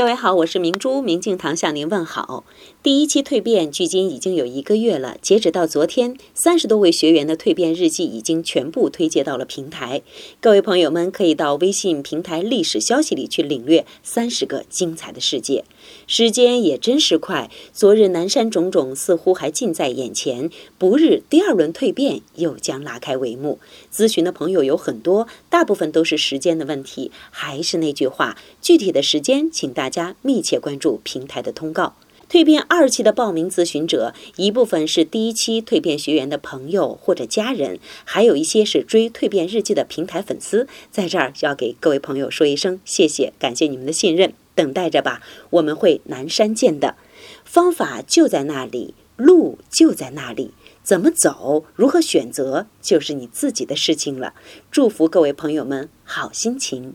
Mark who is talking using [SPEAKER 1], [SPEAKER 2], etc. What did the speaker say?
[SPEAKER 1] 各位好，我是明珠，明镜堂向您问好。第一期蜕变距今已经有一个月了，截止到昨天，三十多位学员的蜕变日记已经全部推介到了平台。各位朋友们可以到微信平台历史消息里去领略三十个精彩的世界。时间也真是快，昨日南山种种似乎还近在眼前，不日第二轮蜕变又将拉开帷幕。咨询的朋友有很多，大部分都是时间的问题。还是那句话，具体的时间，请大家密切关注平台的通告。蜕变二期的报名咨询者，一部分是第一期蜕变学员的朋友或者家人，还有一些是追蜕变日记的平台粉丝。在这儿要给各位朋友说一声谢谢，感谢你们的信任，等待着吧，我们会南山见的。方法就在那里，路就在那里，怎么走，如何选择，就是你自己的事情了。祝福各位朋友们好心情。